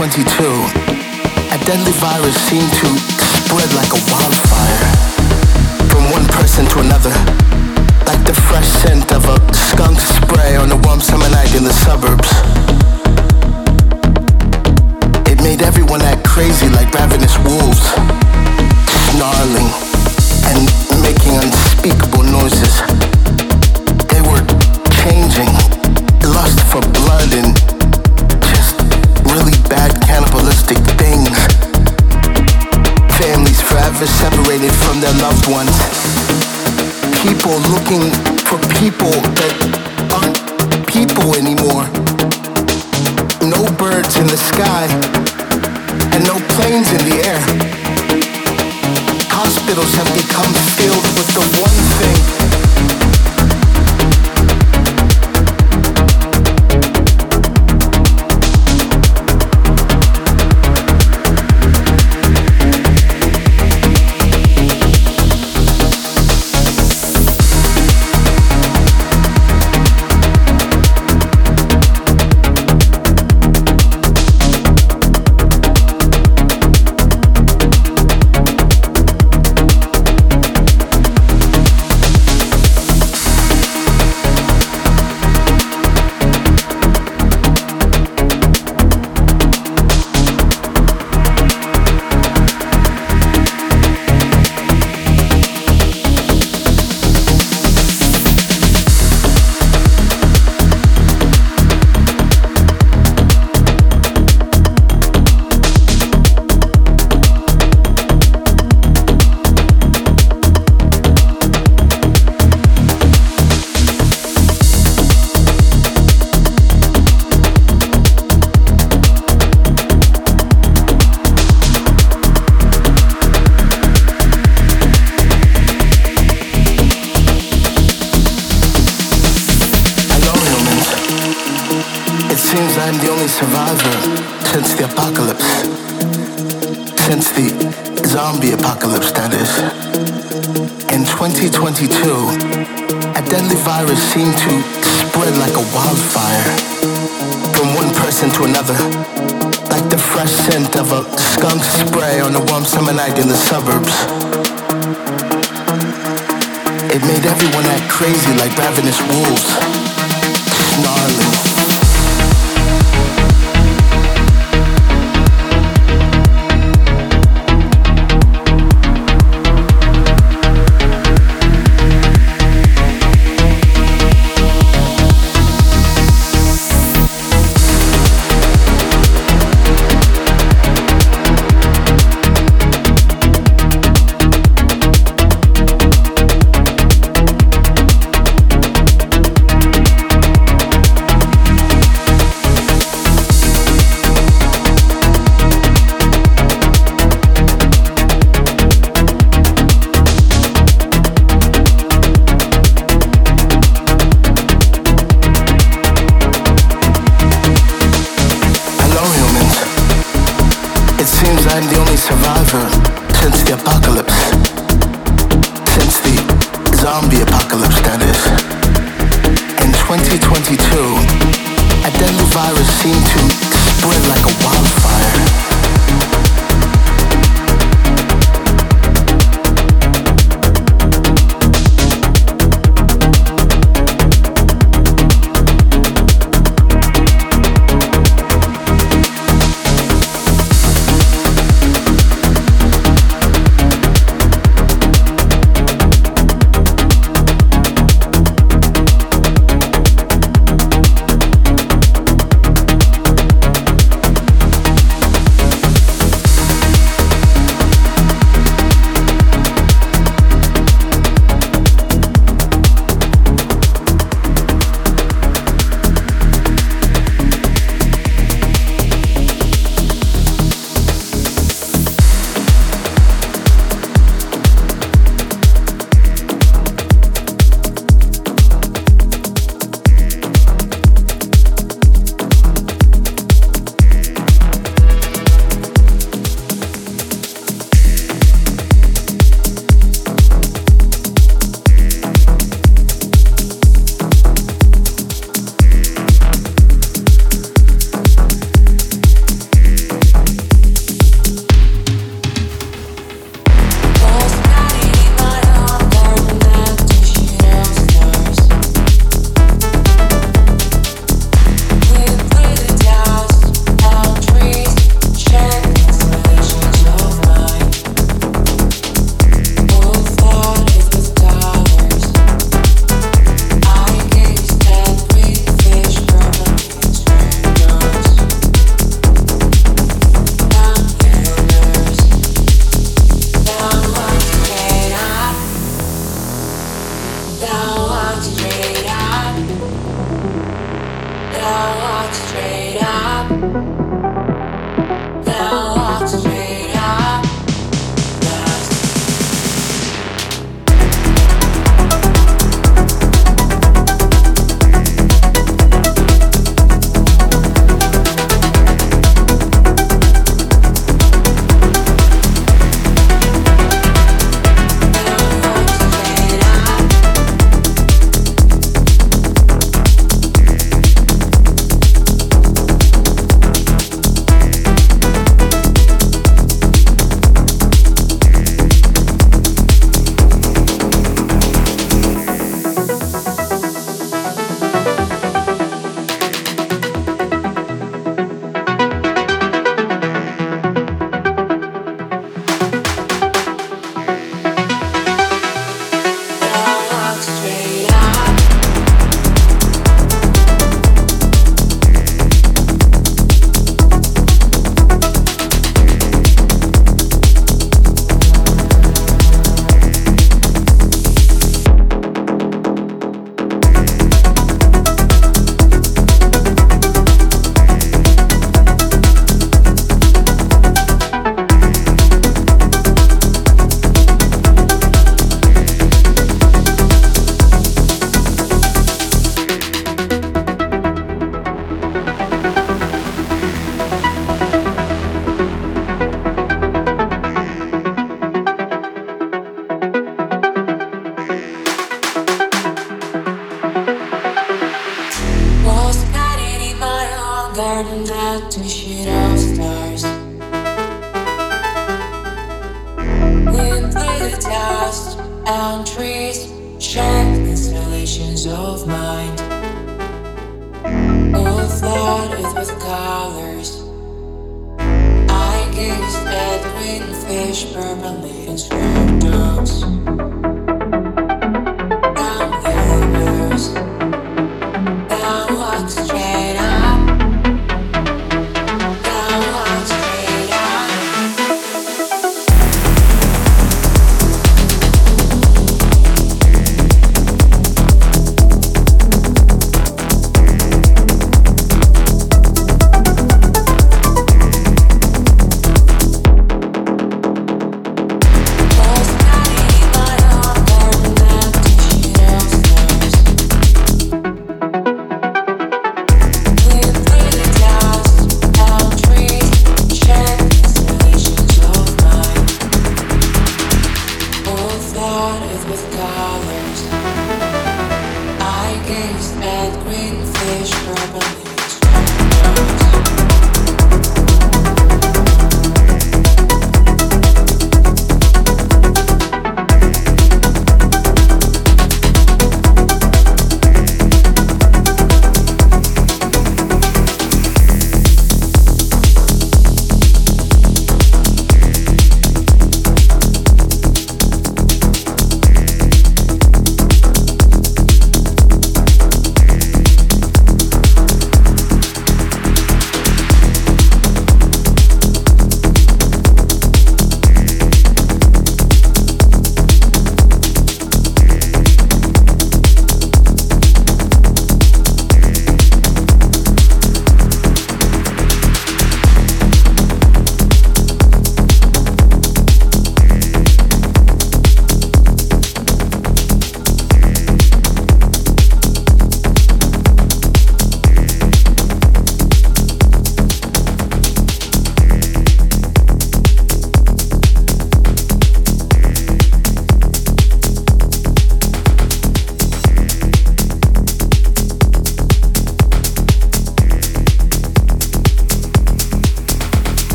2022, a deadly virus seemed to spread like a wildfire. From one person to another, like the fresh scent of a skunk spray on a warm summer night in the suburbs. It made everyone act crazy like ravenous wolves, snarling and making unspeakable noises. They were changing, lust for blood and cannibalistic things. Families forever separated from their loved ones. People looking for people that aren't people anymore. No birds in the sky and no planes in the air. Hospitals have become filled with the one thing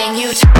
everything you.